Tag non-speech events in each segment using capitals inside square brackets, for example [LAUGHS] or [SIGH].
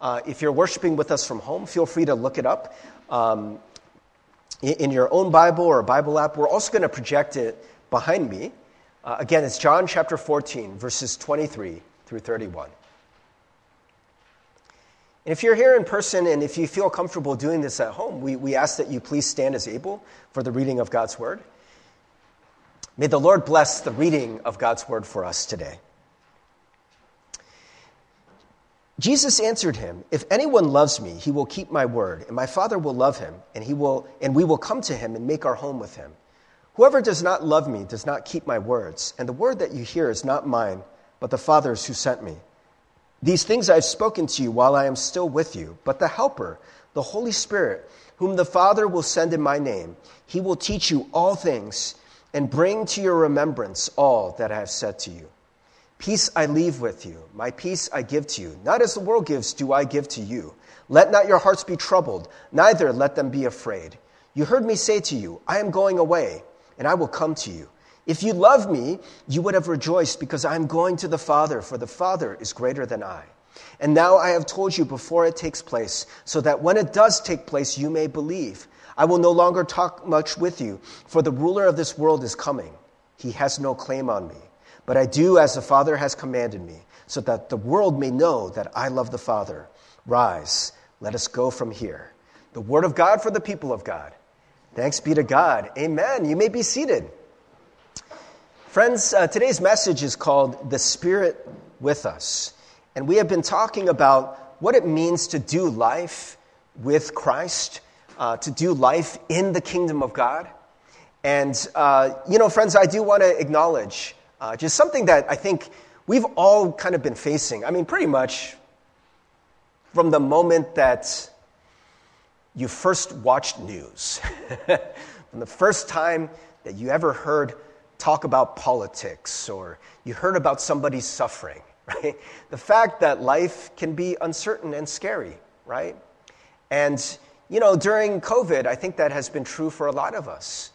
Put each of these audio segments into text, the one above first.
Uh, if you're worshiping with us from home, feel free to look it up um, in, your own Bible or Bible app. We're also going to project it behind me. Uh, again, it's John chapter 14, verses 23 through 31. And if you're here in person and if you feel comfortable doing this at home, we, we ask that you please stand as able for the reading of God's word. May the Lord bless the reading of God's word for us today. Jesus answered him, If anyone loves me, he will keep my word, and my Father will love him, and, he will, and we will come to him and make our home with him. Whoever does not love me does not keep my words, and the word that you hear is not mine, but the Father's who sent me. These things I have spoken to you while I am still with you, but the Helper, the Holy Spirit, whom the Father will send in my name, he will teach you all things and bring to your remembrance all that I have said to you. Peace I leave with you, my peace I give to you. Not as the world gives, do I give to you. Let not your hearts be troubled, neither let them be afraid. You heard me say to you, I am going away, and I will come to you. If you love me, you would have rejoiced because I am going to the Father, for the Father is greater than I. And now I have told you before it takes place, so that when it does take place, you may believe. I will no longer talk much with you, for the ruler of this world is coming. He has no claim on me. But I do as the Father has commanded me, so that the world may know that I love the Father. Rise, let us go from here. The word of God for the people of God. Thanks be to God. Amen. You may be seated. Friends, uh, today's message is called The Spirit with Us. And we have been talking about what it means to do life with Christ, uh, to do life in the kingdom of God. And, uh, you know, friends, I do want to acknowledge uh, just something that I think we've all kind of been facing. I mean, pretty much from the moment that you first watched news, [LAUGHS] from the first time that you ever heard talk about politics or you heard about somebody's suffering, [LAUGHS] right? The fact that life can be uncertain and scary, right? And, you know, during COVID, I think that has been true for a lot of us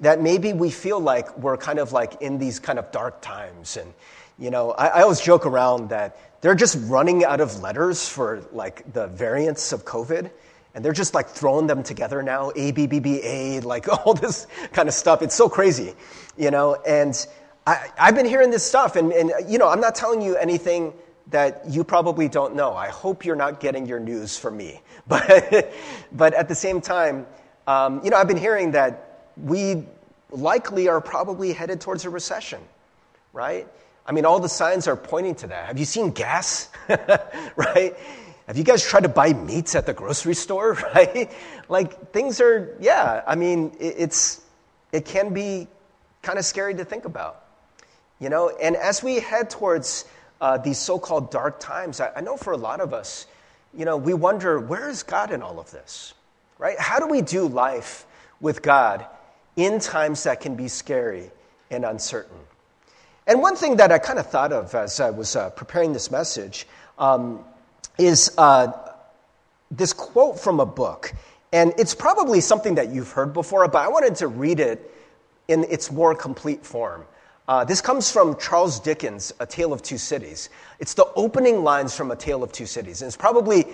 that maybe we feel like we're kind of like in these kind of dark times. And, you know, I, I always joke around that they're just running out of letters for like the variants of COVID. And they're just like throwing them together now, A, B, B, B, A, like [LAUGHS] all this kind of stuff. It's so crazy, you know? And I, I've been hearing this stuff, and, and, you know, I'm not telling you anything that you probably don't know. I hope you're not getting your news from me. [LAUGHS] But, but at the same time, um, you know, I've been hearing that we likely are probably headed towards a recession, right? I mean, all the signs are pointing to that. Have you seen gas? [LAUGHS] right? Have you guys tried to buy meats at the grocery store? [LAUGHS] Right? Like things are, yeah. I mean, it's it can be kind of scary to think about, you know. And as we head towards uh, these so-called dark times, I, I know for a lot of us, you know, we wonder where is God in all of this, right? How do we do life with God in times that can be scary and uncertain. And one thing that I kind of thought of as I was uh, preparing this message um, is uh, this quote from a book. And it's probably something that you've heard before, but I wanted to read it in its more complete form. Uh, this comes from Charles Dickens' A Tale of Two Cities. It's the opening lines from A Tale of Two Cities. And it's probably,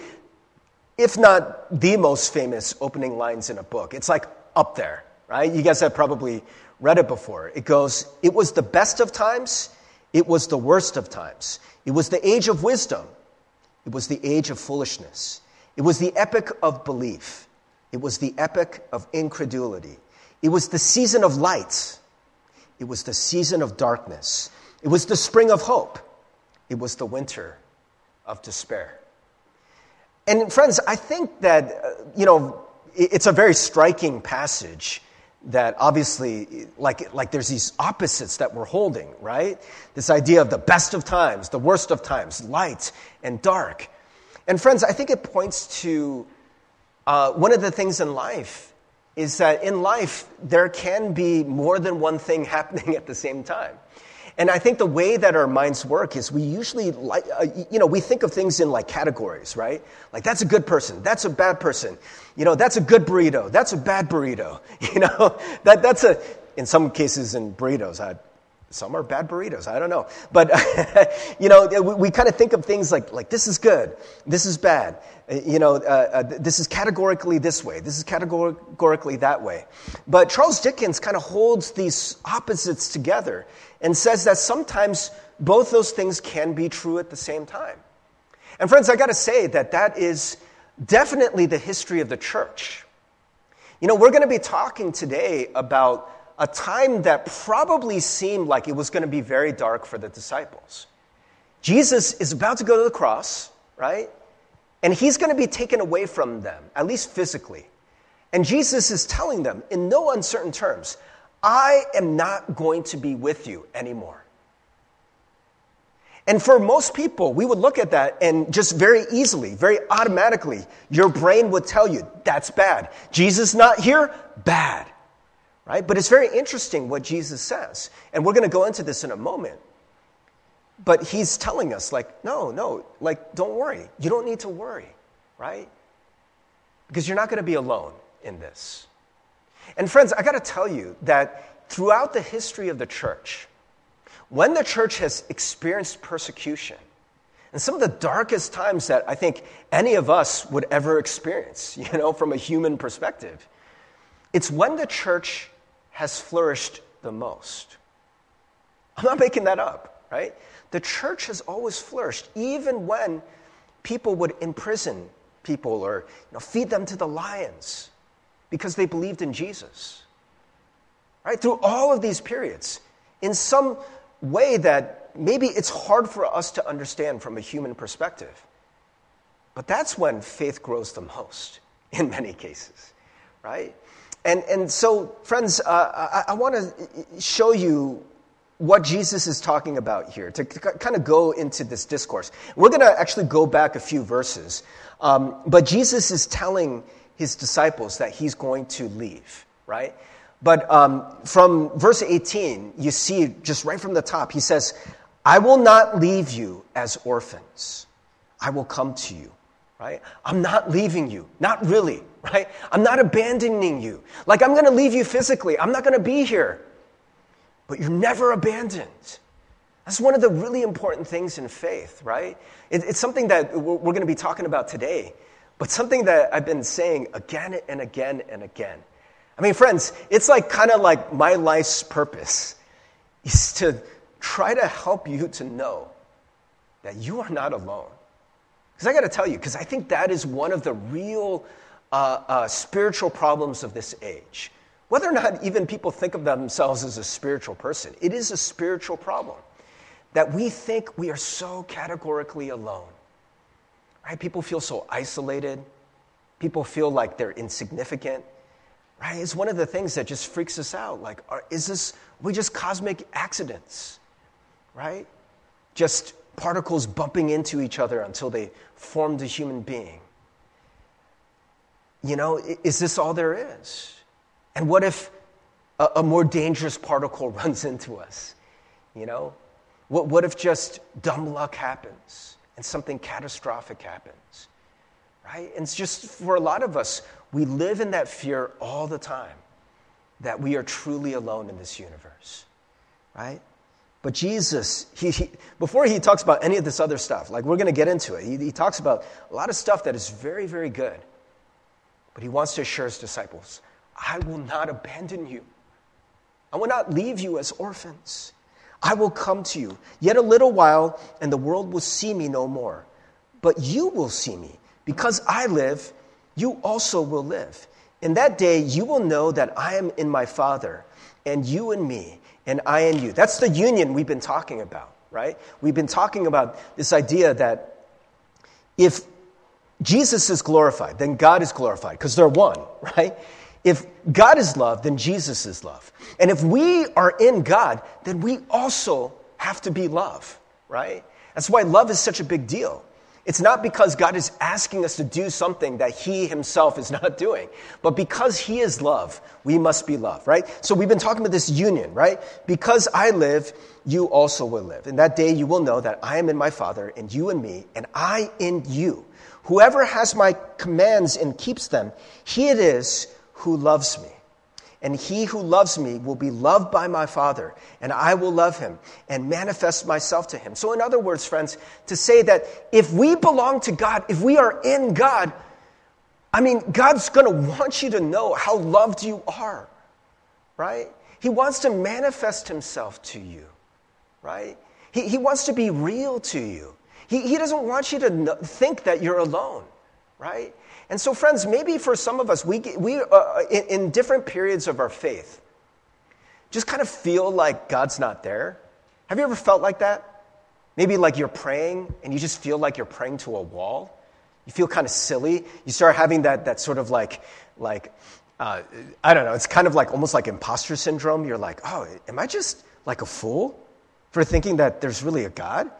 if not the most famous opening lines in a book, it's like up there right? You guys have probably read it before. It goes, It was the best of times, it was the worst of times. It was the age of wisdom, it was the age of foolishness. It was the epoch of belief, it was the epoch of incredulity. It was the season of light, it was the season of darkness. It was the spring of hope, it was the winter of despair. And friends, I think that, uh, you know, it's a very striking passage that obviously like like there's these opposites that we're holding right? This idea of the best of times the worst of times light and dark. And friends i think it points to uh, one of the things in life is that in life there can be more than one thing [LAUGHS] happening at the same time and I think the way that our minds work is we usually like, uh, you know, we think of things in like categories, right? Like that's a good person, that's a bad person, you know, that's a good burrito, that's a bad burrito, [LAUGHS] you know, that, that's a, in some cases in burritos, I Some are bad burritos. I don't know. But, [LAUGHS] you know, we, we kind of think of things like, like this is good, this is bad. You know, uh, uh, this is categorically this way, this is categorically that way. But Charles Dickens kind of holds these opposites together and says that sometimes both those things can be true at the same time. And friends, I got to say that that is definitely the history of the church. You know, we're going to be talking today about a time that probably seemed like it was going to be very dark for the disciples. Jesus is about to go to the cross, right? And he's going to be taken away from them, at least physically. And Jesus is telling them in no uncertain terms, I am not going to be with you anymore. And for most people, we would look at that and just very easily, very automatically, your brain would tell you that's bad. Jesus not here, bad. Right? But it's very interesting what Jesus says. And we're going to go into this in a moment. But he's telling us, like, no, no, like, don't worry. You don't need to worry, right? Because you're not going to be alone in this. And friends, I got to tell you that throughout the history of the church, when the church has experienced persecution, and some of the darkest times that I think any of us would ever experience, [LAUGHS] you know, from a human perspective, it's when the church has flourished the most. I'm not making that up, right? The church has always flourished, even when people would imprison people or you know, feed them to the lions because they believed in Jesus. Right? Through all of these periods, in some way that maybe it's hard for us to understand from a human perspective. But that's when faith grows the most [LAUGHS] in many cases, right? And, and so, friends, uh, I, I want to show you what Jesus is talking about here to kind of go into this discourse. We're going to actually go back a few verses, um, but Jesus is telling his disciples that he's going to leave, right? But um, from verse 18, you see just right from the top, he says, I will not leave you as orphans. I will come to you, right? I'm not leaving you. Not really, [LAUGHS] right? I'm not abandoning you. Like I'm going to leave you physically. I'm not going to be here. But you're never abandoned. That's one of the really important things in faith, right? It, it's something that we're, we're going to be talking about today, but something that I've been saying again and again and again I mean, friends, it's like kind of like my life's purpose is to try to help you to know that you are not alone. Because I got to tell you, because I think that is one of the real uh, uh, spiritual problems of this age. Whether or not even people think of themselves as a spiritual person, it is a spiritual problem that we think we are so categorically alone. Right? People feel so isolated. People feel like they're insignificant. Right? It's one of the things that just freaks us out. Like, are, is this, we just cosmic accidents? Right? Just particles bumping into each other until they formed a human being. You know, is this all there is? And what if a, a more dangerous particle [LAUGHS] runs into us? You know? What, what if just dumb luck happens and something catastrophic happens? Right? And it's just for a lot of us, we live in that fear all the time that we are truly alone in this universe, right? But Jesus, he, he, before he talks about any of this other stuff, like we're going to get into it, he, he talks about a lot of stuff that is very, very good. But he wants to assure his disciples I will not abandon you, I will not leave you as orphans. I will come to you. Yet a little while, and the world will see me no more. But you will see me. Because I live, you also will live. In that day, you will know that I am in my Father, and you in me, and I in you. That's the union we've been talking about, right? We've been talking about this idea that if Jesus is glorified, then God is glorified, because they're one, [LAUGHS] right? If God is love, then Jesus is love. And if we are in God, then we also have to be love, right? That's why love is such a big deal. It's not because God is asking us to do something that He Himself is [LAUGHS] not doing, but because He is love, we must be love, right? So we've been talking about this union, right? Because I live, you also will live. In that day, you will know that I am in my Father, and you in me, and I in you. Whoever has my commands and keeps them, he it is who loves me. And he who loves me will be loved by my Father, and I will love him and manifest myself to him. So, in other words, friends, to say that if we belong to God, if we are in God, I mean, God's going to want you to know how loved you are, right? He wants to manifest himself to you, right? He, he wants to be real to you. He, he doesn't want you to know, think that you're alone, right? And so, friends, maybe for some of us, we, we uh, in, in different periods of our faith, just kind of feel like God's not there. Have you ever felt like that? Maybe like you're praying and you just feel like you're praying to a wall. You feel kind of silly. You start having that, that sort of like, like uh, I don't know, it's kind of like almost like imposter syndrome. You're like, oh, am I just like a fool for thinking that there's really a God?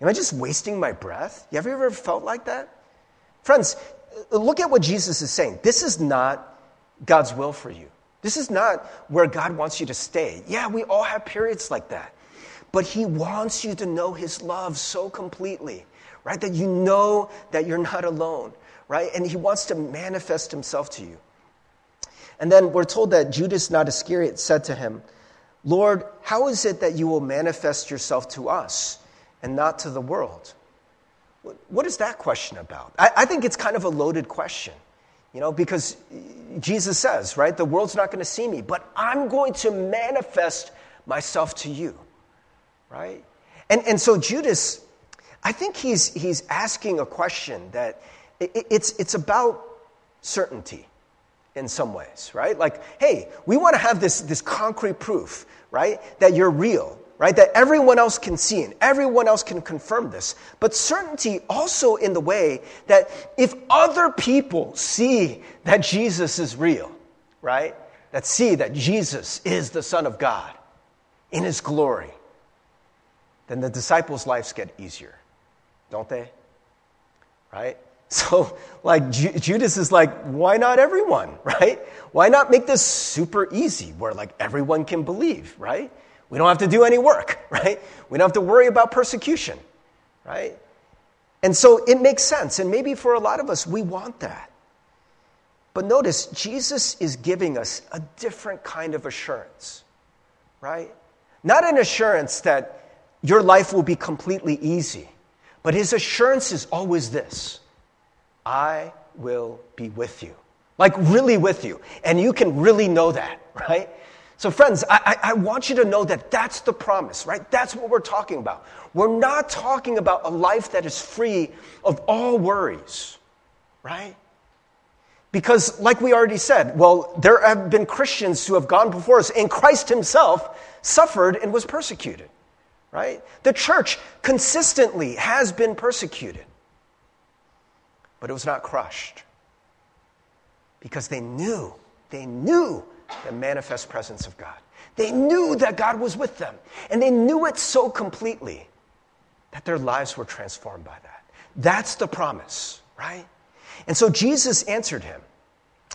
Am I just wasting my breath? Have you ever felt like that? Friends, look at what Jesus is saying. This is not God's will for you. This is not where God wants you to stay. Yeah, we all have periods like that. But He wants you to know His love so completely, right? That you know that you're not alone, right? And He wants to manifest Himself to you. And then we're told that Judas, not Iscariot, said to him, Lord, how is it that you will manifest yourself to us and not to the world? What is that question about? I, I think it's kind of a loaded question, you know, because Jesus says, right, the world's not going to see me, but I'm going to manifest myself to you, right? And, and so Judas, I think he's, he's asking a question that it, it's, it's about certainty in some ways, right? Like, hey, we want to have this, this concrete proof, right, that you're real, right? That everyone else can see and everyone else can confirm this. But certainty also in the way that if other people see that Jesus is real, right? That see that Jesus is the Son of God in His glory, then the disciples' lives get easier, don't they? Right? [LAUGHS] So, like, Judas is like, why not everyone, [LAUGHS] right? Why not make this super easy where, like, everyone can believe, right? We don't have to do any work, [LAUGHS] right? We don't have to worry about persecution, right? And so it makes sense. And maybe for a lot of us, we want that. But notice, Jesus is giving us a different kind of assurance, right? Not an assurance that your life will be completely easy, but his assurance is always this I will be with you. Like, really with you. And you can really know that, [LAUGHS] right? So, friends, I, I, want you to know that that's the promise, right? That's what we're talking about. We're not talking about a life that is free of all worries, right? Because, like we already said, well, there have been Christians who have gone before us, and Christ himself suffered and was persecuted, right? The church consistently has been persecuted, but it was not crushed because they knew, they knew the manifest presence of God. They knew that God was with them, and they knew it so completely that their lives were transformed by that. That's the promise, right? And so Jesus answered him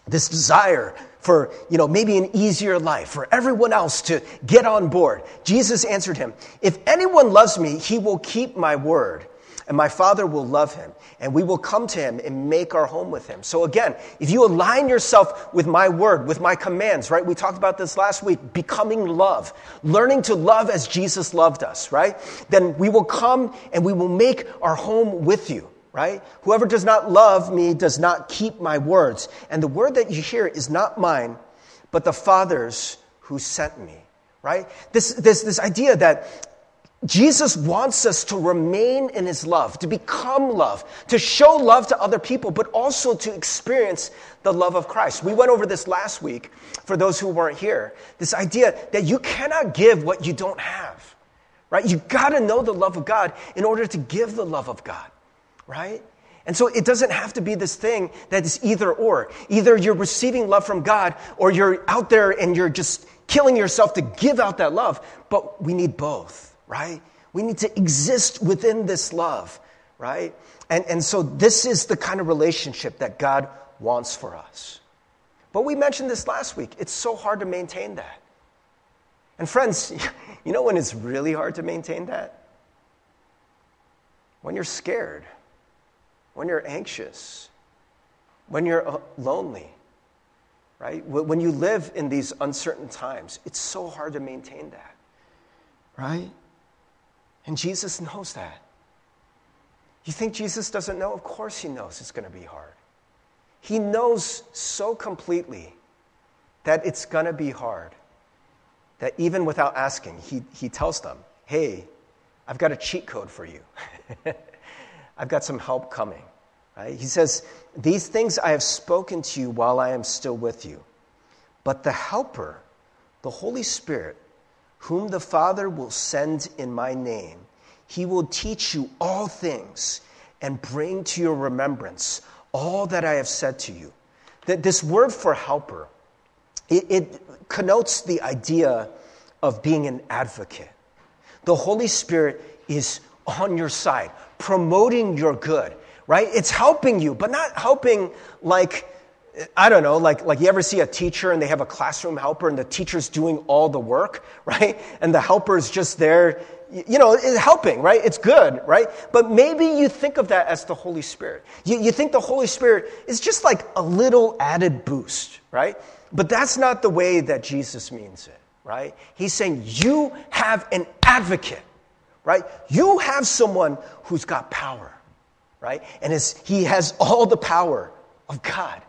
this desire for you know maybe an easier life for everyone else to get on board jesus answered him if anyone loves me he will keep my word and my Father will love him, and we will come to him and make our home with him. So, again, if you align yourself with my word, with my commands, right? We talked about this last week becoming love, learning to love as Jesus loved us, right? Then we will come and we will make our home with you, right? Whoever does not love me does not keep my words. And the word that you hear is not mine, but the Father's who sent me right? This, this, this idea that Jesus wants us to remain in his love, to become love, to show love to other people, but also to experience the love of Christ. We went over this last week for those who weren't here. This idea that you cannot give what you don't have, right? You got to know the love of God in order to give the love of God, right? And so it doesn't have to be this thing that is either or. Either you're receiving love from God or you're out there and you're just killing yourself to give out that love, but we need both right? We need to exist within this love, right? And, and so this is the kind of relationship that God wants for us. But we mentioned this last week. It's so hard to maintain that. And friends, [LAUGHS] you know when it's really hard to maintain that? When you're scared, when you're anxious, when you're uh, lonely, right? When you live in these uncertain times, it's so hard to maintain that, right? And Jesus knows that. You think Jesus doesn't know? Of course, he knows it's going to be hard. He knows so completely that it's going to be hard that even without asking, he, he tells them, Hey, I've got a cheat code for you. [LAUGHS] I've got some help coming. Right? He says, These things I have spoken to you while I am still with you. But the Helper, the Holy Spirit, whom the Father will send in my name, he will teach you all things and bring to your remembrance all that I have said to you. That this word for helper, it, it connotes the idea of being an advocate. The Holy Spirit is on your side, promoting your good, right? It's helping you, but not helping like, I don't know, like, like you ever see a teacher and they have a classroom helper and the teacher's doing all the work, [LAUGHS] right? And the helper is just there, you know, helping, right? It's good, right? But maybe you think of that as the Holy Spirit. You, you think the Holy Spirit is just like a little added boost, right? But that's not the way that Jesus means it, right? He's saying you have an advocate, right? You have someone who's got power, right? And he has all the power of God,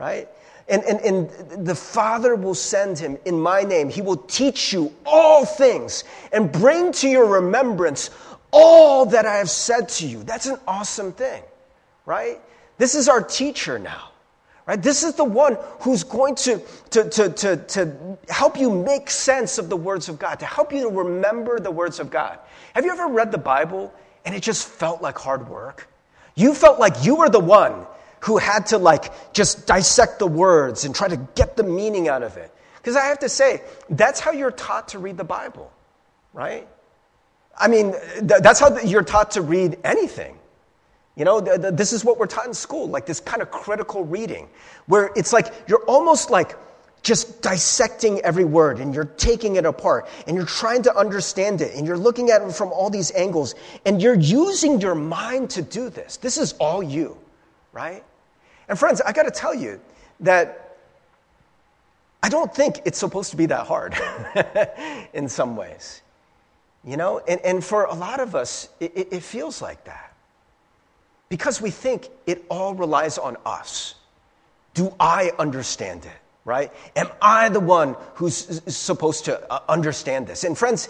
right? And, and, and the Father will send him in my name. He will teach you all things and bring to your remembrance all that I have said to you. That's an awesome thing, right? This is our teacher now. Right? This is the one who's going to, to, to, to, to help you make sense of the words of God, to help you to remember the words of God. Have you ever read the Bible and it just felt like hard work? You felt like you were the one who had to like just dissect the words and try to get the meaning out of it. Because I have to say, that's how you're taught to read the Bible, right? I mean, th- that's how you're taught to read anything. You know, th- th- this is what we're taught in school, like this kind of critical reading, where it's like you're almost like just dissecting every word and you're taking it apart and you're trying to understand it and you're looking at it from all these angles and you're using your mind to do this. This is all you, right? And friends, I got to tell you that I don't think it's supposed to be that hard [LAUGHS] in some ways. You know, and, and for a lot of us, it, it feels like that. Because we think it all relies on us. Do I understand it? Right? Am I the one who's supposed to uh, understand this? And friends,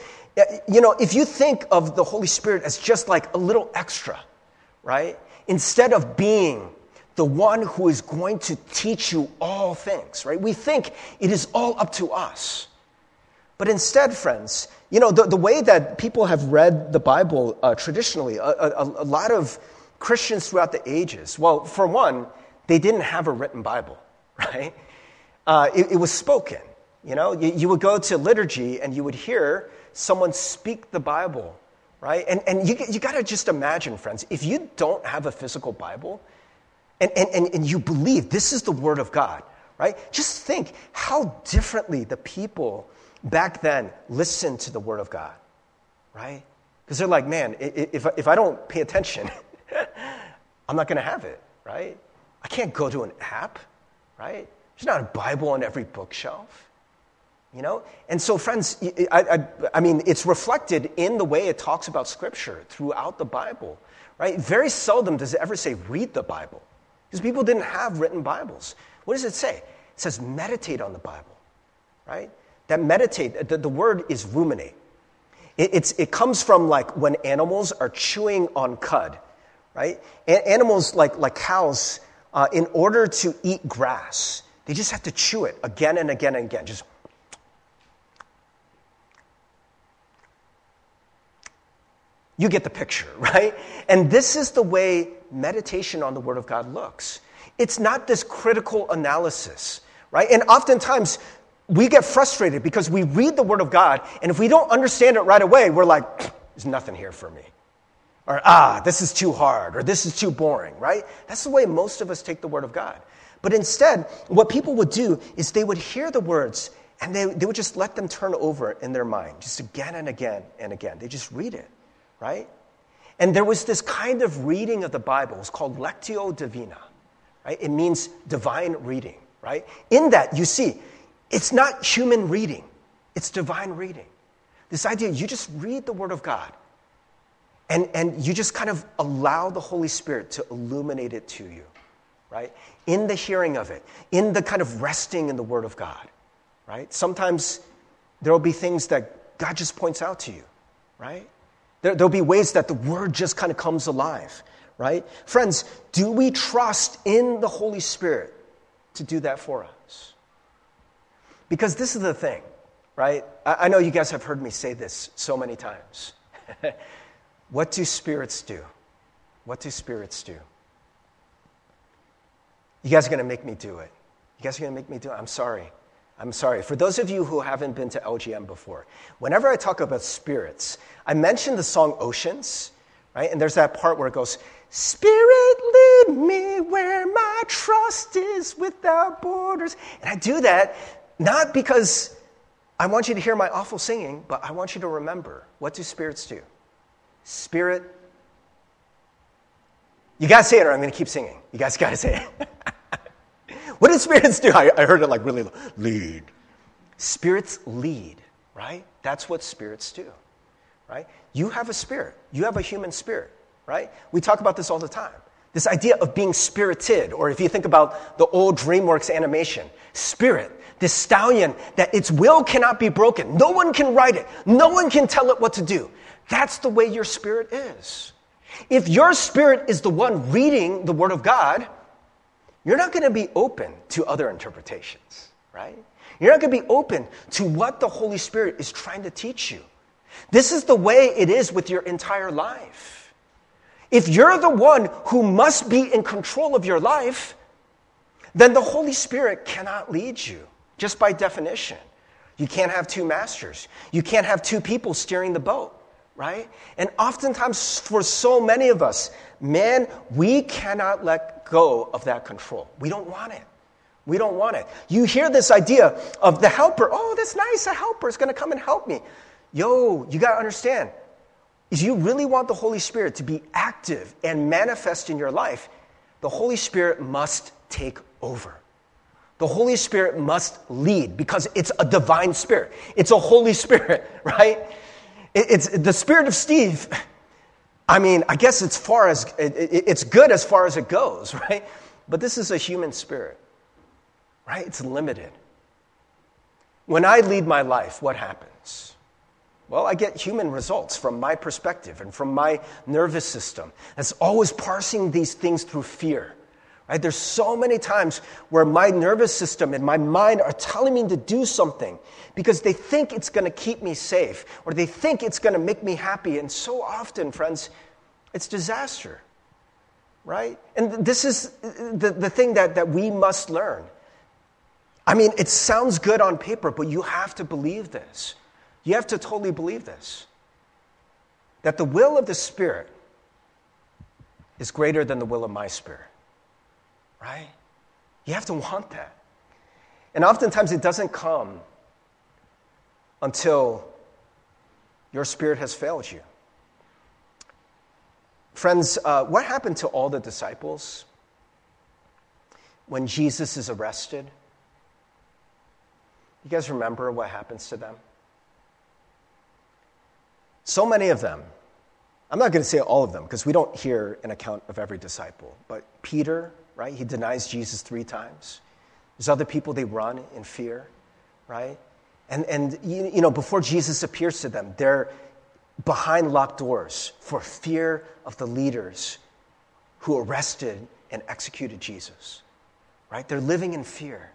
you know, if you think of the Holy Spirit as just like a little extra, right? Instead of being the one who is going to teach you all things, right? We think it is all up to us. But instead, friends, you know, the, the way that people have read the Bible uh, traditionally, a, a, a lot of Christians throughout the ages? Well, for one, they didn't have a written Bible, [LAUGHS] right? Uh, it, it, was spoken. You know, you, you, would go to liturgy and you would hear someone speak the Bible, right? And, and you, you got to just imagine, friends, if you don't have a physical Bible and, and, and, and you believe this is the Word of God, right? Just think how differently the people back then listened to the Word of God, right? Because they're like, man, if, if I don't pay attention, [LAUGHS] I'm not going to have it, right? I can't go to an app, right? There's not a Bible on every bookshelf. You know? And so, friends, I, I, I, mean, it's reflected in the way it talks about Scripture throughout the Bible, right? Very seldom does it ever say, read the Bible, because people didn't have written Bibles. What does it say? It says, meditate on the Bible, right? That meditate, the, the word is ruminate. It, it comes from like when animals are chewing on cud right? A- animals like, like cows, uh, in order to eat grass, they just have to chew it again and again and again. Just You get the picture, [LAUGHS] right? And this is the way meditation on the Word of God looks. It's not this critical analysis, right? And oftentimes we get frustrated because we read the Word of God, and if we don't understand it right away, we're like, [SNIFFS] there's nothing here for me. Or, ah, this is too hard, or this is too boring, right? That's the way most of us take the Word of God. But instead, what people would do is they would hear the words and they, they would just let them turn over in their mind, just again and again and again. They just read it, right? And there was this kind of reading of the Bible. It's called Lectio Divina, right? It means divine reading, right? In that, you see, it's not human reading, it's divine reading. This idea, you just read the Word of God and, and you just kind of allow the Holy Spirit to illuminate it to you, right? In the hearing of it, in the kind of resting in the Word of God, right? Sometimes there will be things that God just points out to you, right? There, there'll be ways that the Word just kind of comes alive, right? Friends, do we trust in the Holy Spirit to do that for us? Because this is the thing right? I, know you guys have heard me say this so many times. [LAUGHS] what do spirits do? What do spirits do? You guys are going to make me do it. You guys are going to make me do it. I'm sorry. I'm sorry. For those of you who haven't been to LGM before, whenever I talk about spirits, I mention the song Oceans, right? And there's that part where it goes, Spirit, lead me where my trust is without borders. And I do that not because I want you to hear my awful singing, but I want you to remember what do spirits do? Spirit. You gotta say it or I'm to keep singing. You guys got to say it. [LAUGHS] what do spirits do? [LAUGHS] I, I heard it like really low. Lead. Spirits lead, right? That's what spirits do, right? You have a spirit, you have a human spirit, right? We talk about this all the time. This idea of being spirited, or if you think about the old DreamWorks animation, spirit, this stallion that its will cannot be broken. No one can write it, no one can tell it what to do. That's the way your spirit is. If your spirit is the one reading the Word of God, you're not going to be open to other interpretations, right? You're not going to be open to what the Holy Spirit is trying to teach you. This is the way it is with your entire life. If you're the one who must be in control of your life, then the Holy Spirit cannot lead you, just by definition. You can't have two masters. You can't have two people steering the boat, right? And oftentimes, for so many of us, man, we cannot let go of that control. We don't want it. We don't want it. You hear this idea of the helper. Oh, that's nice. A helper is going to come and help me. Yo, you got to understand is you really want the Holy Spirit to be active and manifest in your life, the Holy Spirit must take over. The Holy Spirit must lead because it's a divine spirit. It's a Holy [LAUGHS] Spirit, right? It's the spirit of Steve. I mean, I guess it's far as it's good as far as it goes, [LAUGHS] right? But this is a human spirit, right? It's limited. When I lead my life, what happens? Well, I get human results from my perspective and from my nervous system. That's always parsing these things through fear. Right? There's so many times where my nervous system and my mind are telling me to do something because they think it's going to keep me safe or they think it's going to make me happy. And so often, friends, it's disaster. Right? And this is the, the thing that, that we must learn. I mean, it sounds good on paper, but you have to believe this. You have to totally believe this that the will of the Spirit is greater than the will of my spirit. Right? You have to want that. And oftentimes it doesn't come until your spirit has failed you. Friends, uh, what happened to all the disciples when Jesus is arrested? You guys remember what happens to them? So many of them, I'm not going to say all of them because we don't hear an account of every disciple, but Peter, right? He denies Jesus three times. There's other people, they run in fear, right? And, and you know, before Jesus appears to them, they're behind locked doors for fear of the leaders who arrested and executed Jesus, right? They're living in fear,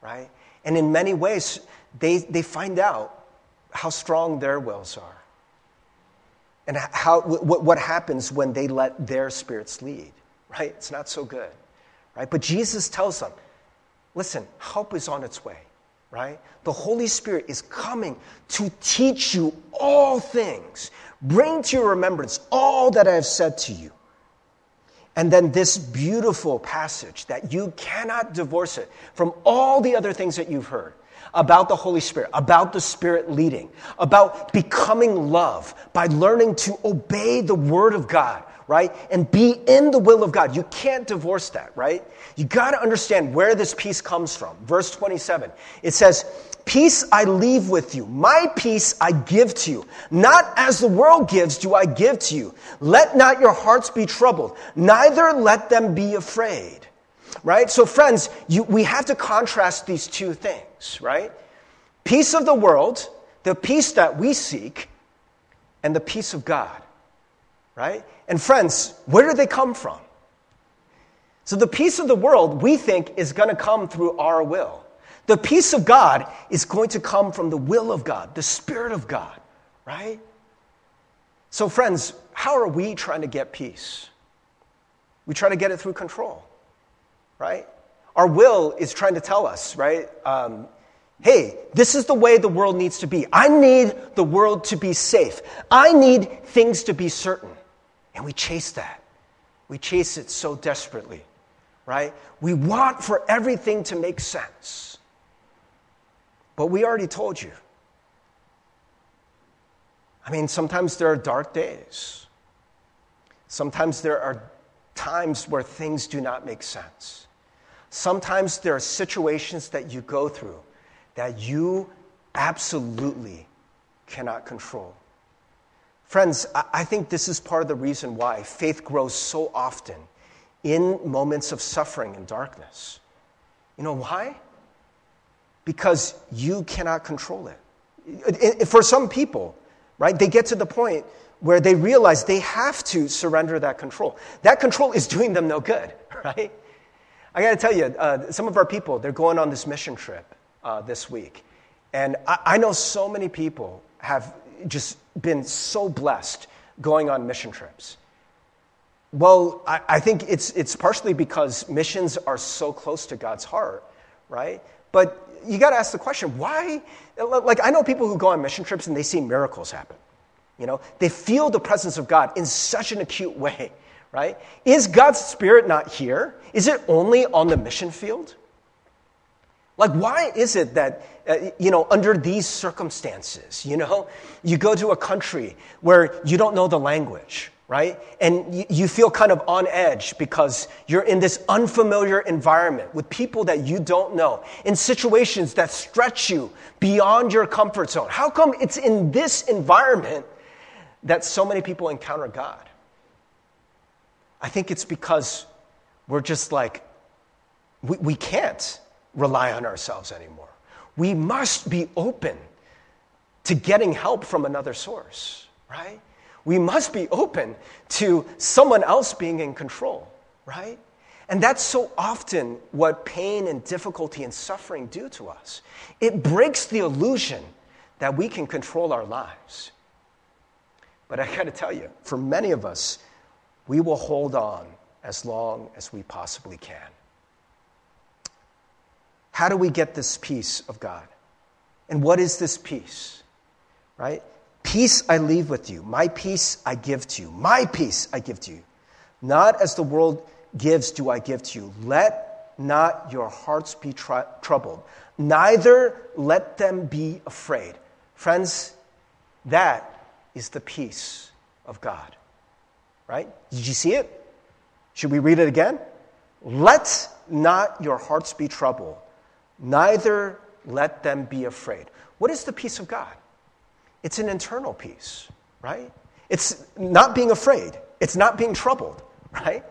right? And in many ways, they, they find out how strong their wills are and how, what, what happens when they let their spirits lead, right? It's not so good, right? But Jesus tells them, listen, help is on its way, right? The Holy Spirit is coming to teach you all things, bring to your remembrance all that I have said to you. And then this beautiful passage that you cannot divorce it from all the other things that you've heard about the Holy Spirit, about the Spirit leading, about becoming love by learning to obey the Word of God right? And be in the will of God. You can't divorce that, right? You got to understand where this peace comes from. Verse 27, it says, Peace I leave with you. My peace I give to you. Not as the world gives do I give to you. Let not your hearts be troubled, neither let them be afraid. Right? So, friends, you, we have to contrast these two things, right? Peace of the world, the peace that we seek, and the peace of God, right? And, friends, where do they come from? So, the peace of the world we think is going to come through our will. The peace of God is going to come from the will of God, the Spirit of God, right? So, friends, how are we trying to get peace? We try to get it through control, right? Our will is trying to tell us, right? Um, hey, this is the way the world needs to be. I need the world to be safe. I need things to be certain. And we chase that. We chase it so desperately, right? We want for everything to make sense. But we already told you. I mean, sometimes there are dark days. Sometimes there are times where things do not make sense. Sometimes there are situations that you go through that you absolutely cannot control. Friends, I think this is part of the reason why faith grows so often in moments of suffering and darkness. You know why? because you cannot control it. For some people, right, they get to the point where they realize they have to surrender that control. That control is doing them no good, [LAUGHS] right? I got to tell you, uh, some of our people, they're going on this mission trip uh, this week. And I, I know so many people have just been so blessed going on mission trips. Well, I, I, think it's, it's partially because missions are so close to God's heart, right? But you got to ask the question why? Like, I know people who go on mission trips and they see miracles happen. You know, they feel the presence of God in such an acute way, right? Is God's Spirit not here? Is it only on the mission field? Like, why is it that, uh, you know, under these circumstances, you know, you go to a country where you don't know the language, right? And you feel kind of on edge because you're in this unfamiliar environment with people that you don't know, in situations that stretch you beyond your comfort zone. How come it's in this environment that so many people encounter God? I think it's because we're just like, we, we can't rely on ourselves anymore. We must be open to getting help from another source, right? We must be open to someone else being in control, right? And that's so often what pain and difficulty and suffering do to us. It breaks the illusion that we can control our lives. But I got to tell you, for many of us, we will hold on as long as we possibly can. How do we get this peace of God? And what is this peace? Right? Peace I leave with you. My peace I give to you. My peace I give to you. Not as the world gives do I give to you. Let not your hearts be tr- troubled, neither let them be afraid. Friends, that is the peace of God. Right? Did you see it? Should we read it again? Let not your hearts be troubled, neither let them be afraid. What is the peace of God? It's an internal peace, right? It's not being afraid, it's not being troubled, [LAUGHS] right?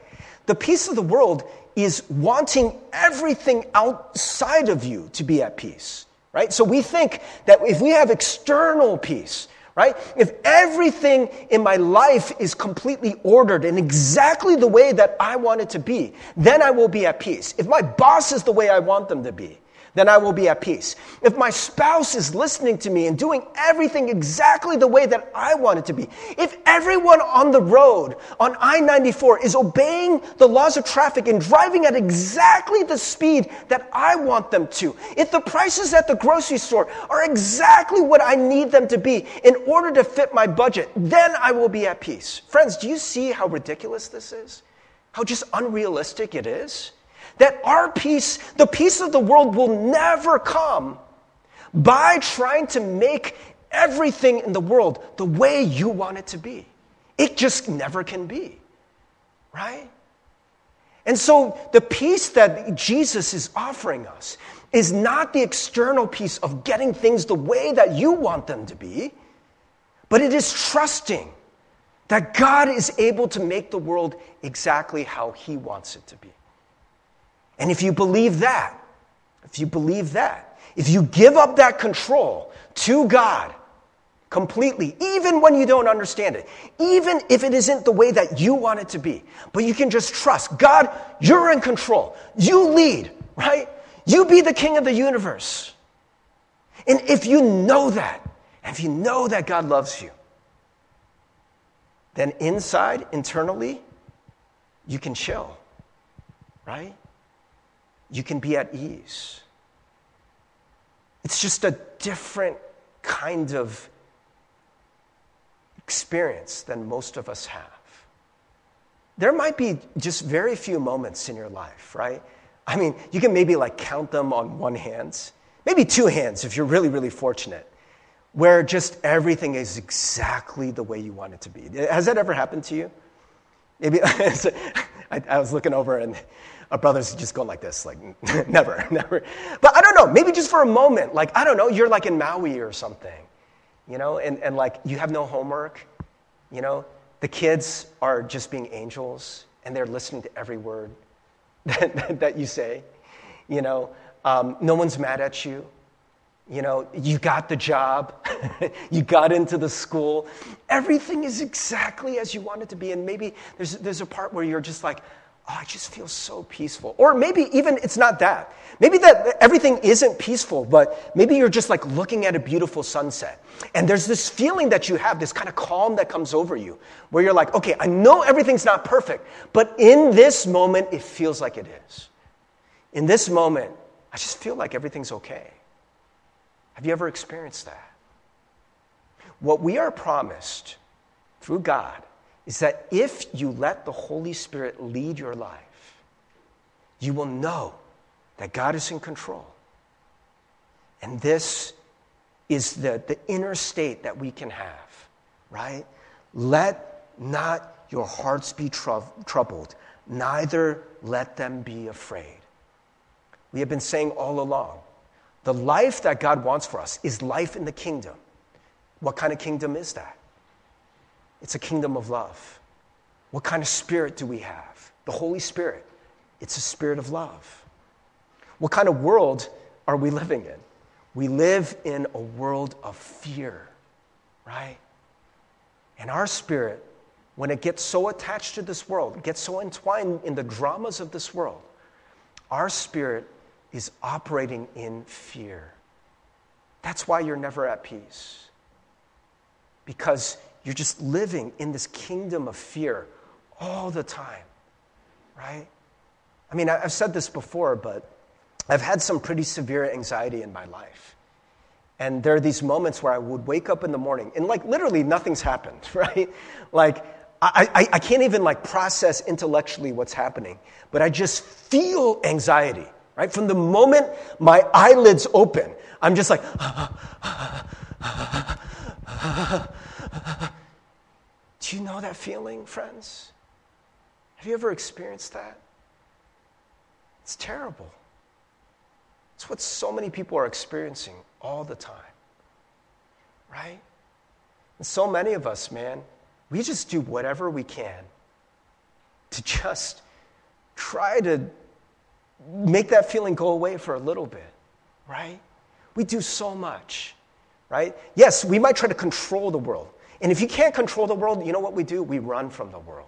The peace of the world is wanting everything outside of you to be at peace, right? So we think that if we have external peace, right? If everything in my life is completely ordered in exactly the way that I want it to be, then I will be at peace. If my boss is the way I want them to be, then I will be at peace. If my spouse is listening to me and doing everything exactly the way that I want it to be, if everyone on the road on I 94 is obeying the laws of traffic and driving at exactly the speed that I want them to, if the prices at the grocery store are exactly what I need them to be in order to fit my budget, then I will be at peace. Friends, do you see how ridiculous this is? How just unrealistic it is? That our peace, the peace of the world, will never come by trying to make everything in the world the way you want it to be. It just never can be, right? And so the peace that Jesus is offering us is not the external peace of getting things the way that you want them to be, but it is trusting that God is able to make the world exactly how He wants it to be. And if you believe that, if you believe that, if you give up that control to God completely, even when you don't understand it, even if it isn't the way that you want it to be, but you can just trust God, you're in control. You lead, right? You be the king of the universe. And if you know that, if you know that God loves you, then inside, internally, you can chill, right? You can be at ease. It's just a different kind of experience than most of us have. There might be just very few moments in your life, right? I mean, you can maybe like count them on one hand, maybe two hands if you're really, really fortunate, where just everything is exactly the way you want it to be. Has that ever happened to you? Maybe I, [LAUGHS] I was looking over and a brother's just going like this, like [LAUGHS] never, [LAUGHS] never. But I don't know, maybe just for a moment, like I don't know, you're like in Maui or something, you know, and, and like you have no homework, you know, the kids are just being angels and they're listening to every word [LAUGHS] that, that you say. You know, um, no one's mad at you. You know, you got the job, you got into the school. Everything is exactly as you want it to be. And maybe there's, there's a part where you're just like, oh, I just feel so peaceful. Or maybe even it's not that. Maybe that everything isn't peaceful, but maybe you're just like looking at a beautiful sunset. And there's this feeling that you have, this kind of calm that comes over you, where you're like, okay, I know everything's not perfect, but in this moment, it feels like it is. In this moment, I just feel like everything's okay. Have you ever experienced that? What we are promised through God is that if you let the Holy Spirit lead your life, you will know that God is in control. And this is the, the inner state that we can have, right? Let not your hearts be troubled, neither let them be afraid. We have been saying all along the life that God wants for us is life in the kingdom. What kind of kingdom is that? It's a kingdom of love. What kind of spirit do we have? The Holy Spirit. It's a spirit of love. What kind of world are we living in? We live in a world of fear, right? And our spirit, when it gets so attached to this world, gets so entwined in the dramas of this world, our spirit is operating in fear. That's why you're never at peace. Because you're just living in this kingdom of fear all the time, right? I mean, I've said this before, but I've had some pretty severe anxiety in my life. And there are these moments where I would wake up in the morning and, like, literally nothing's happened, right? Like, I, I, I can't even, like, process intellectually what's happening, but I just feel anxiety, right? From the moment my eyelids open, I'm just like, Do you know that feeling, friends? Have you ever experienced that? It's terrible. It's what so many people are experiencing all the time. Right? And so many of us, man, we just do whatever we can to just try to make that feeling go away for a little bit, right? We do so much, right? Yes, we might try to control the world. And if you can't control the world, you know what we do? We run from the world,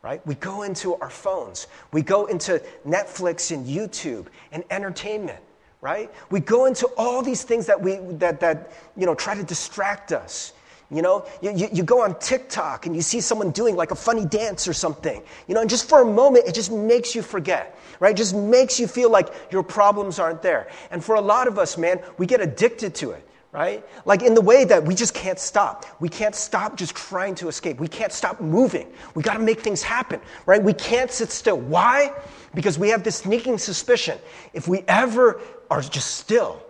right? We go into our phones, we go into Netflix and YouTube and entertainment, right? We go into all these things that, we, that, that you know, try to distract us. You know, you, you, you, go on TikTok and you see someone doing like a funny dance or something. You know, and just for a moment, it just makes you forget, right? It just makes you feel like your problems aren't there. And for a lot of us, man, we get addicted to it, right? Like in the way that we just can't stop. We can't stop just trying to escape. We can't stop moving. We got to make things happen, right? We can't sit still. Why? Because we have this sneaking suspicion if we ever are just still,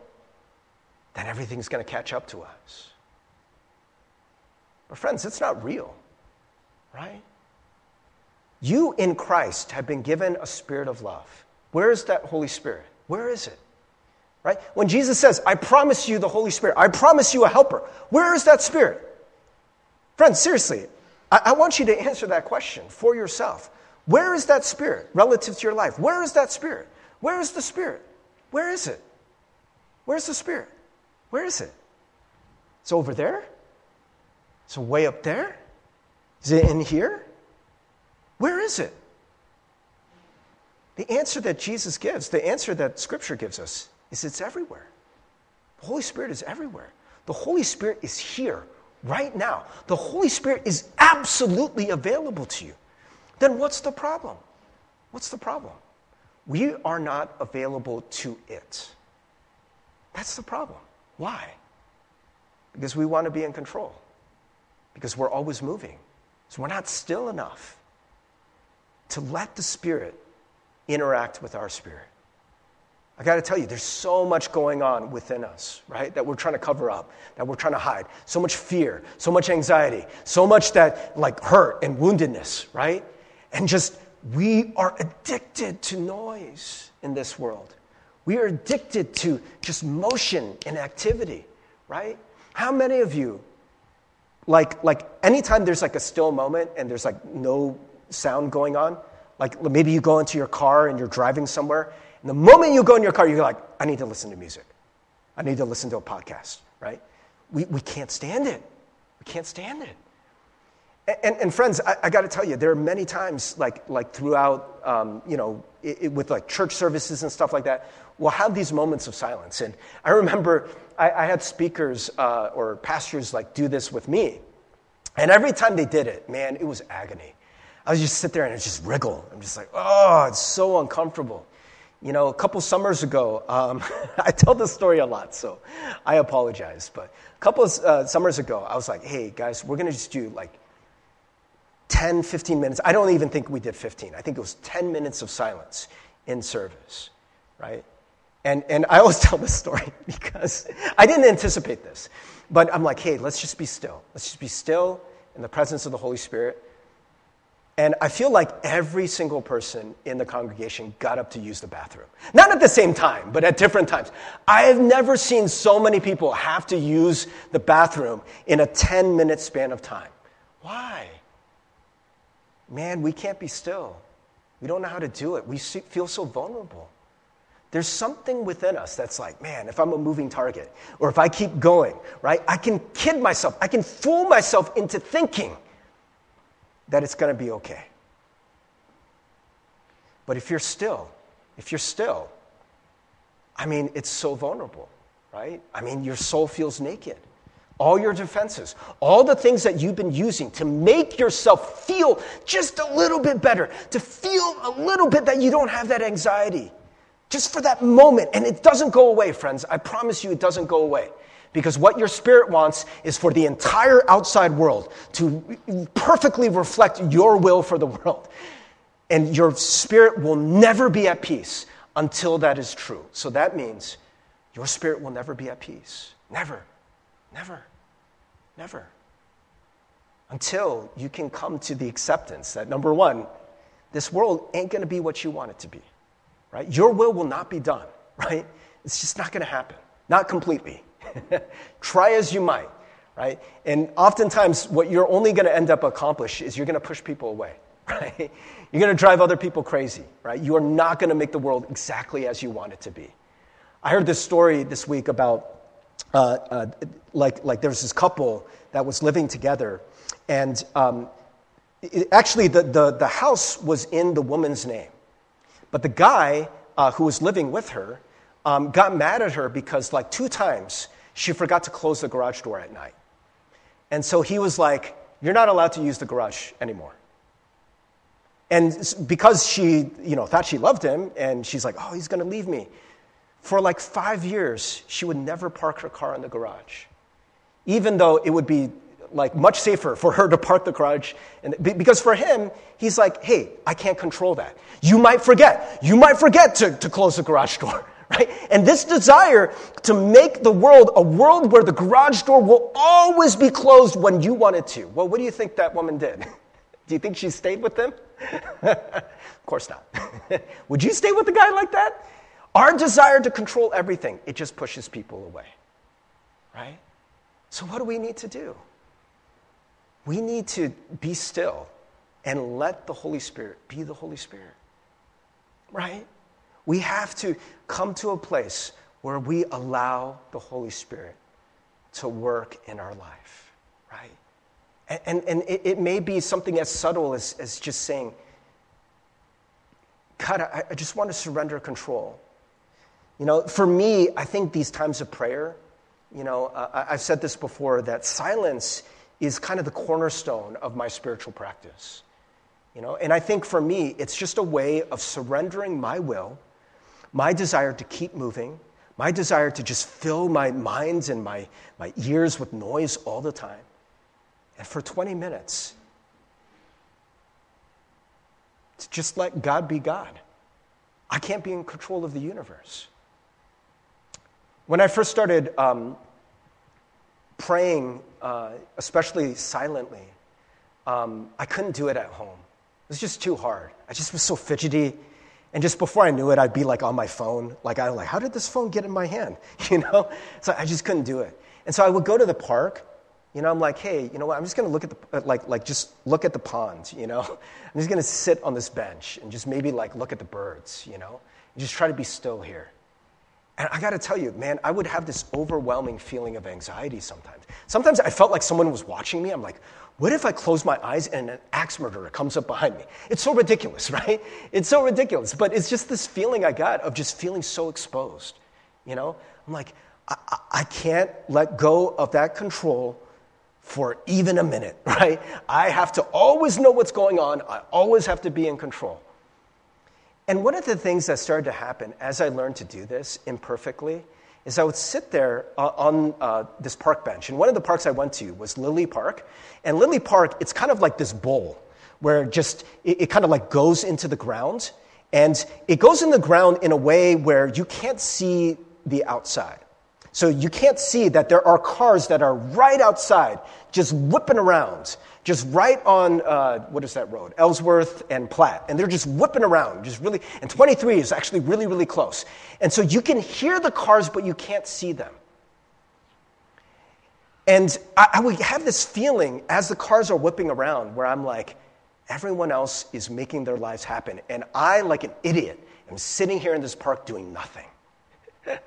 then everything's going to catch up to us. But, friends, it's not real, right? You in Christ have been given a spirit of love. Where is that Holy Spirit? Where is it? Right? When Jesus says, I promise you the Holy Spirit, I promise you a helper, where is that Spirit? Friends, seriously, I, I want you to answer that question for yourself. Where is that Spirit relative to your life? Where is that Spirit? Where is the Spirit? Where is it? Where's the Spirit? Where is it? It's over there? It's way up there? Is it in here? Where is it? The answer that Jesus gives, the answer that Scripture gives us, is it's everywhere. The Holy Spirit is everywhere. The Holy Spirit is here right now. The Holy Spirit is absolutely available to you. Then what's the problem? What's the problem? We are not available to it. That's the problem. Why? Because we want to be in control, because we're always moving. So we're not still enough to let the Spirit interact with our spirit. I got to tell you, there's so much going on within us, right? That we're trying to cover up, that we're trying to hide. So much fear, so much anxiety, so much that like hurt and woundedness, right? And just we are addicted to noise in this world. We are addicted to just motion and activity, right? How many of you, like, like anytime there's like a still moment and there's like no sound going on, like maybe you go into your car and you're driving somewhere, and the moment you go in your car, you're like, I need to listen to music. I need to listen to a podcast, right? We, we can't stand it. We can't stand it. And, and, and friends, I, I got to tell you, there are many times, like, like throughout, um, you know, it, it, with like church services and stuff like that, we'll have these moments of silence. And I remember I, I had speakers uh, or pastors like do this with me. And every time they did it, man, it was agony. I would just sit there and just wriggle. I'm just like, oh, it's so uncomfortable. You know, a couple summers ago, um, [LAUGHS] I tell this story a lot, so I apologize. But a couple of uh, summers ago, I was like, hey, guys, we're going to just do like 10, 15 minutes. I don't even think we did 15. I think it was 10 minutes of silence in service, right? And, and I always [LAUGHS] tell this story [LAUGHS] because I didn't anticipate this. But I'm like, hey, let's just be still. Let's just be still in the presence of the Holy Spirit and I feel like every single person in the congregation got up to use the bathroom. Not at the same time, but at different times. I have never seen so many people have to use the bathroom in a 10 minute span of time. Why? Man, we can't be still. We don't know how to do it. We feel so vulnerable. There's something within us that's like, man, if I'm a moving target, or if I keep going, right, I can kid myself, I can fool myself into thinking that it's going to be okay. But if you're still, if you're still, I mean, it's so vulnerable, right? I mean, your soul feels naked. All your defenses, all the things that you've been using to make yourself feel just a little bit better, to feel a little bit that you don't have that anxiety, just for that moment. And it doesn't go away, friends. I promise you, it doesn't go away. Because what your spirit wants is for the entire outside world to perfectly reflect your will for the world. And your spirit will never be at peace until that is true. So that means your spirit will never be at peace. Never. Never. Never. Until you can come to the acceptance that number one, this world ain't to be what you want it to be. Right? Your will will not be done, [LAUGHS] right? It's just not to happen. Not completely. [LAUGHS] Try as you might, right? And oftentimes, what you're only going to end up accomplish is you're going to push people away, [LAUGHS] right? You're going to drive other people crazy, right? You are not going to make the world exactly as you want it to be. I heard this story this week about uh, uh, like, like there was this couple that was living together, and um, it, actually, the, the, the house was in the woman's name. But the guy uh, who was living with her um, got mad at her because, like, two times she forgot to close the garage door at night. And so he was like, You're not allowed to use the garage anymore. And because she, you know, thought she loved him, and she's like, Oh, he's going to leave me. For like five years, she would never park her car in the garage, even though it would be like much safer for her to park the garage. And, because for him, he's like, hey, I can't control that. You might forget. You might forget to, to close the garage door. Right? And this desire to make the world a world where the garage door will always be closed when you want it to. Well, what do you think that woman did? [LAUGHS] Do you think she stayed with them? [LAUGHS] of course not. [LAUGHS] Would you stay with a guy like that? Our desire to control everything, it just pushes people away. Right? So, what do we need to do? We need to be still and let the Holy Spirit be the Holy Spirit. Right? We have to come to a place where we allow the Holy Spirit to work in our life. Right? And, and, and it, it, may be something as subtle as, as just saying, God, I, I just want to surrender control. You know, for me, I think these times of prayer, you know, uh, I've said this before that silence is kind of the cornerstone of my spiritual practice. You know, and I think for me, it's just a way of surrendering my will, my desire to keep moving, my desire to just fill my minds and my, my ears with noise all the time. And for 20 minutes, to just let God be God. I can't be in control of the universe. When I first started um, praying, uh, especially silently, um, I couldn't do it at home. It was just too hard. I just was so fidgety. And just before I knew it, I'd be like on my phone. Like, I'm like, how did this phone get in my hand? [LAUGHS] You know? So I just couldn't do it. And so I would go to the park. You know, I'm like, hey, you know what? I'm just going to look at the, uh, like, like, just look at the pond, you know? [LAUGHS] I'm just going to sit on this bench and just maybe, like, look at the birds, you know? And just try to be still here. And I got to tell you, man, I would have this overwhelming feeling of anxiety sometimes. Sometimes I felt like someone was watching me. I'm like, what if I close my eyes and an axe murderer comes up behind me? It's so ridiculous, [LAUGHS] right? It's so ridiculous. But it's just this feeling I got of just feeling so exposed. You know? I'm like, I, I can't let go of that control for even a minute, [LAUGHS] right? I have to always know what's going on. I always have to be in control. And one of the things that started to happen as I learned to do this imperfectly is I would sit there uh, on uh, this park bench. And one of the parks I went to was Lillie Park. And Lillie Park, it's kind of like this bowl where just it, it kind of like goes into the ground. And it goes in the ground in a way where you can't see the outside. So you can't see that there are cars that are right outside, just whipping around, just right on, uh, what is that road? Ellsworth and Platt. And they're just whipping around, just really, and 23 is actually really, really close. And so you can hear the cars, but you can't see them. And I, I would have this feeling as the cars are whipping around where I'm like, everyone else is making their lives happen. And I, like an idiot, am sitting here in this park doing nothing. [LAUGHS]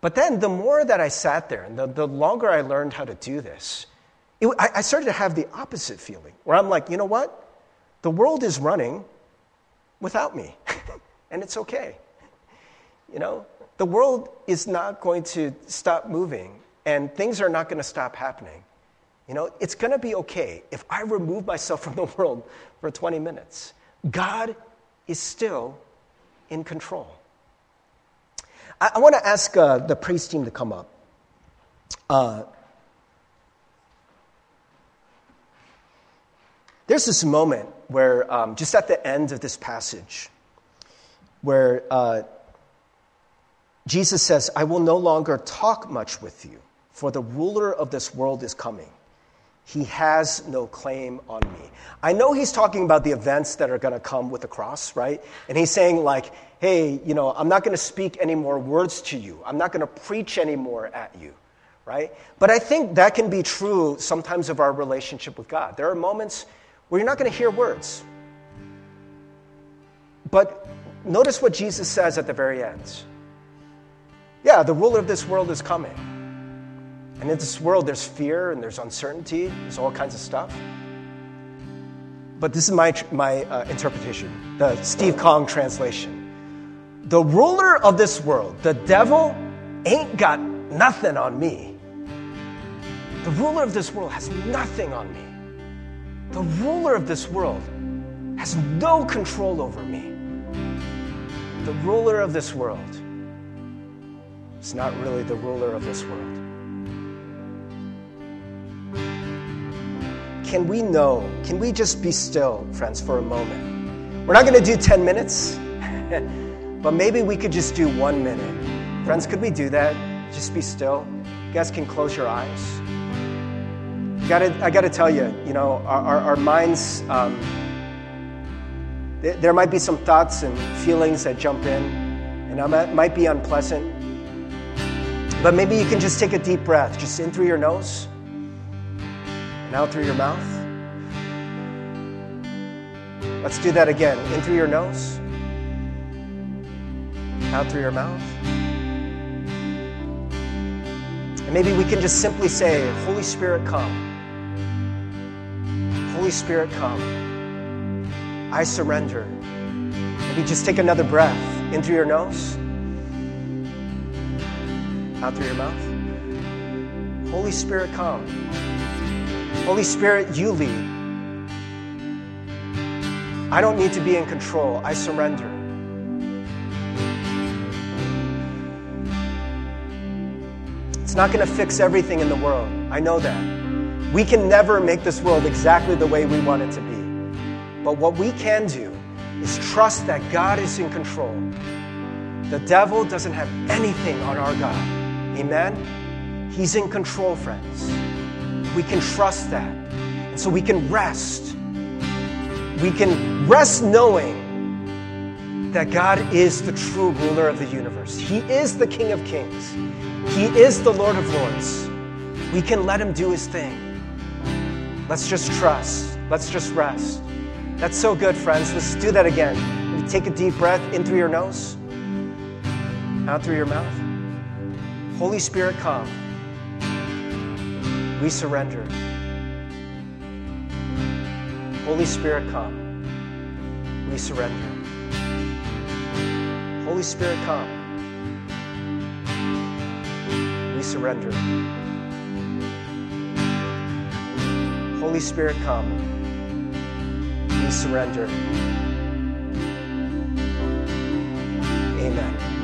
But then the more that I sat there and the, the longer I learned how to do this, it, I, I started to have the opposite feeling where I'm like, you know what? The world is running without me, [LAUGHS] and it's okay. You know, the world is not going to stop moving, and things are not going to stop happening. You know, it's going to be okay if I remove myself [LAUGHS] from the world for 20 minutes. God is still in control. I, I want to ask uh, the praise team to come up. Uh, there's this moment where, um, just at the end of this passage, where uh, Jesus says, I will no longer talk much with you, for the ruler of this world is coming. He has no claim on me. I know he's talking about the events that are going to come with the cross, right? And he's saying, like, hey, you know, I'm not going to speak any more words to you. I'm not going to preach anymore at you, right? But I think that can be true sometimes of our relationship with God. There are moments where you're not going to hear words. But notice what Jesus says at the very end. Yeah, the ruler of this world is coming. And in this world, there's fear and there's uncertainty, there's all kinds of stuff. But this is my, my uh, interpretation, the Steve Kong translation. The ruler of this world, the devil, ain't got nothing on me. The ruler of this world has nothing on me. The ruler of this world has no control over me. The ruler of this world is not really the ruler of this world. can we know? Can we just be still, friends, for a moment? We're not going to do 10 minutes, [LAUGHS] but maybe we could just do one minute. Friends, could we do that? Just be still. You guys can close your eyes. Gotta, I got to tell you, you know, our, our, our minds, um, th- there might be some thoughts and feelings that jump in, and it might be unpleasant. But maybe you can just take a deep breath, just in through your nose and out through your mouth. Let's do that again. In through your nose, out through your mouth. And maybe we can just simply say, Holy Spirit, come. Holy Spirit, come. I surrender. Maybe just take another breath in through your nose, out through your mouth. Holy Spirit, come. Holy Spirit, you lead. I don't need to be in control. I surrender. It's not going to fix everything in the world. I know that. We can never make this world exactly the way we want it to be. But what we can do is trust that God is in control. The devil doesn't have anything on our God. Amen? He's in control, friends. We can trust that. And so we can rest. We can rest knowing that God is the true ruler of the universe. He is the King of Kings. He is the Lord of Lords. We can let Him do His thing. Let's just trust. Let's just rest. That's so good, friends. Let's do that again. Take a deep breath in through your nose, out through your mouth. Holy Spirit, come. We surrender. Holy Spirit, come. We surrender. Holy Spirit, come. We surrender. Holy Spirit, come. We surrender. Amen.